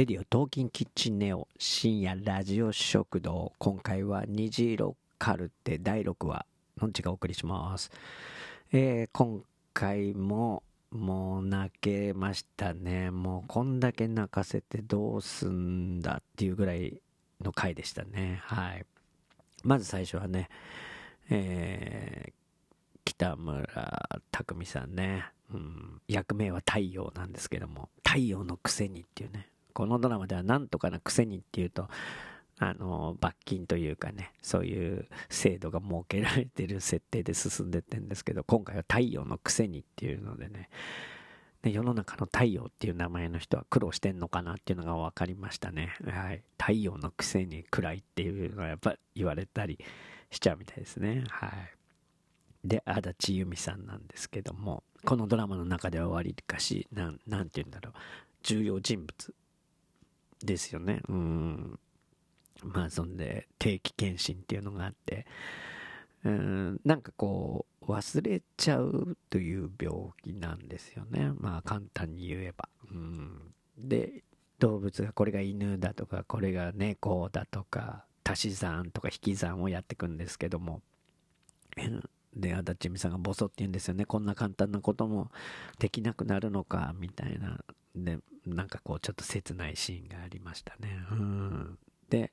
レディオトーキンキッチンネオ深夜ラジオ食堂今回は虹色カルテ第6話のんちがお送りします、えー今回ももう泣けましたね。もうこんだけ泣かせてどうすんだっていうぐらいの回でしたね。はい。まず最初はねえー北村匠海さんね、うん、役名は太陽なんですけども太陽のくせにっていうね。このドラマではなんとかなくせにっていうとあの罰金というかねそういう制度が設けられてる設定で進んでってんですけど今回は太陽のくせにっていうのでねで世の中の太陽っていう名前の人は苦労してんのかなっていうのが分かりましたね、はい、太陽のくせに暗いっていうのはやっぱ言われたりしちゃうみたいですね。はい。で足立由美さんなんですけどもこのドラマの中ではわりかしなんなんて言うんだろう。重要人物。ですよね。うん。まあそんで定期検診っていうのがあって。うん。なんかこう忘れちゃうという病気なんですよね。まあ簡単に言えば。うん。で動物がこれが犬だとかこれが猫だとか足し算とか引き算をやっていくんですけども。で足立美さんがボソって言うんですよね。こんな簡単なこともできなくなるのかみたいな。でなんかこうちょっと切ないシーンがありましたね。うん。で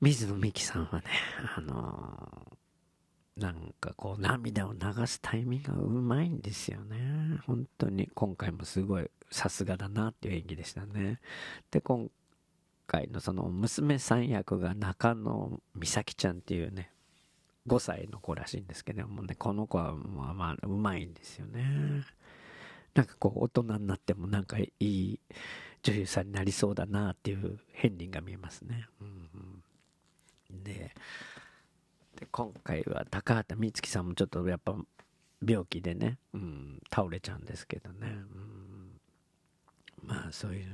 水野美紀さんはねあのなんかこう涙を流すタイミングがうまいんですよね。本当に。今回もすごいさすがだなっていう演技でしたね。で今回のその娘さん役が中野美咲ちゃんっていうね5歳の子らしいんですけどもねこの子はまあまあうまいんですよね。なんかこう大人になってもなんかいい女優さんになりそうだなっていう片鱗が見えますね、うんうん、でで今回は高畑充希さんもちょっとやっぱ病気でね、うん、倒れちゃうんですけどね、うん、まあそういう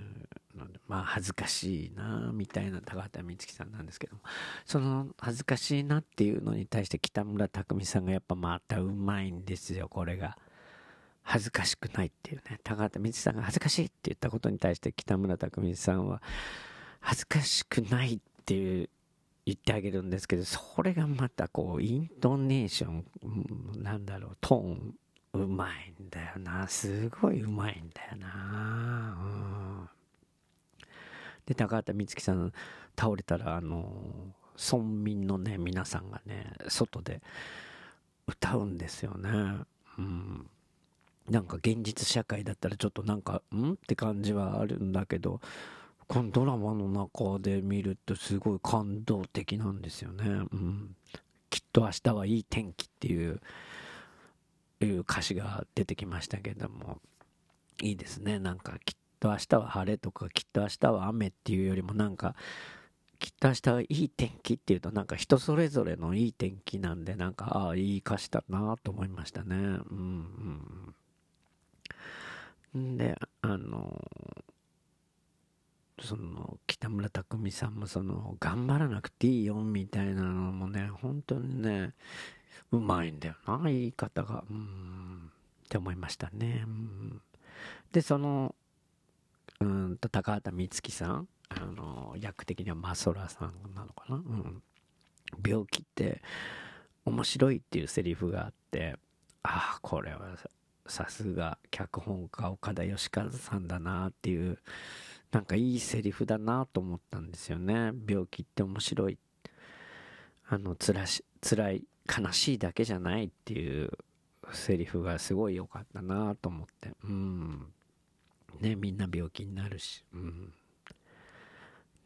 のでまあ恥ずかしいなみたいな高畑充希さんなんですけども。その恥ずかしいなっていうのに対して北村匠海さんがやっぱまたうまいんですよこれが。恥ずかしくないっていうね。高畑充希さんが恥ずかしいって言ったことに対して北村匠海さんは恥ずかしくないっていう言ってあげるんですけどそれがまたこうイントネーションうんなんだろうトーンうまいんだよな。すごいうまいんだよな。うん。で高畑充希さん倒れたらあの村民のね皆さんがね外で歌うんですよね。うん。なんか現実社会だったらちょっとなんかん？って感じはあるんだけどこのドラマの中で見るとすごい感動的なんですよね、うん、きっと明日はいい天気っていういう歌詞が出てきましたけども。いいですね。なんかきっと明日は晴れとかきっと明日は雨っていうよりもなんかきっと明日はいい天気っていうとなんか人それぞれのいい天気なんでなんかああいい歌詞だなと思いましたね。うんうん。であのその北村匠海さんもその頑張らなくていいよみたいなのもね本当にねうまいんだよな言い方が。うん。って思いましたね、でそのうんと高畑充希さんあの役的にはマソラさんなのかな、うん、病気って面白いっていうセリフがあってああこれはさすが脚本家岡田義和さんだなっていうなんかいいセリフだなと思ったんですよね。病気って面白い。あのつらし辛い悲しいだけじゃないっていうセリフがすごい良かったなと思って。うん。ねみんな病気になるし。うん。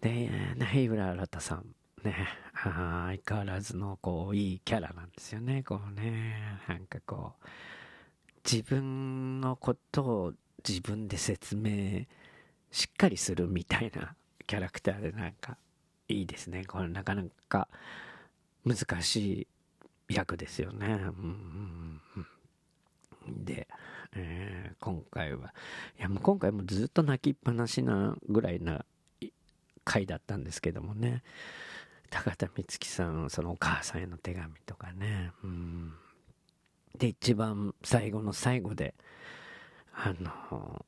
でね日浦新さん。ね相変わらずのこういいキャラなんですよね。こうねなんかこう自分のことを自分で説明しっかりするみたいなキャラクターでなんかいいですね。これなかなか難しい役ですよね、うんうん、で、えー、今回は。いやもう今回もずっと泣きっぱなしなぐらいな回だったんですけどもね。高田充希さんそのお母さんへの手紙とかね。うん。で一番最後の最後であの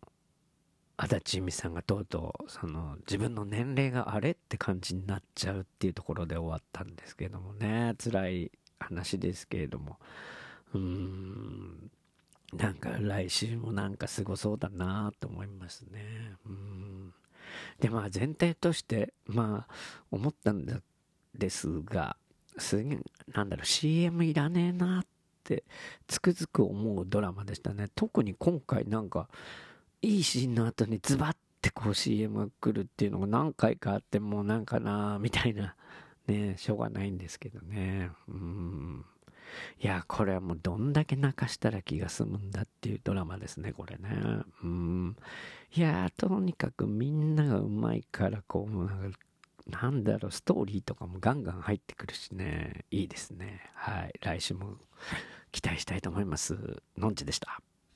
足立由美さんがとうとう、その、自分の年齢があれって感じになっちゃうっていうところで終わったんですけどもね、辛い話ですけれども、うーん、なんか来週もなんかすごそうだなと思いますね。うん。で、まあ全体として、まあ思ったんですが、すげえ、なんだろう、CM いらねえなってつくづく思うドラマでしたね。特に今回なんか、いいシーンの後にズバッてこう CM が来るっていうのが何回かあってもうなんかなみたいな、ね、しょうがないんですけどね。うん。いや、これはもうどんだけ泣かしたら気が済むんだっていうドラマですね、これね。うん。いや、とにかくみんながうまいから、こう、なんか、なんだろう、ストーリーとかもガンガン入ってくるしね、いいですね。はい。来週も期待したいと思います。のんちでした。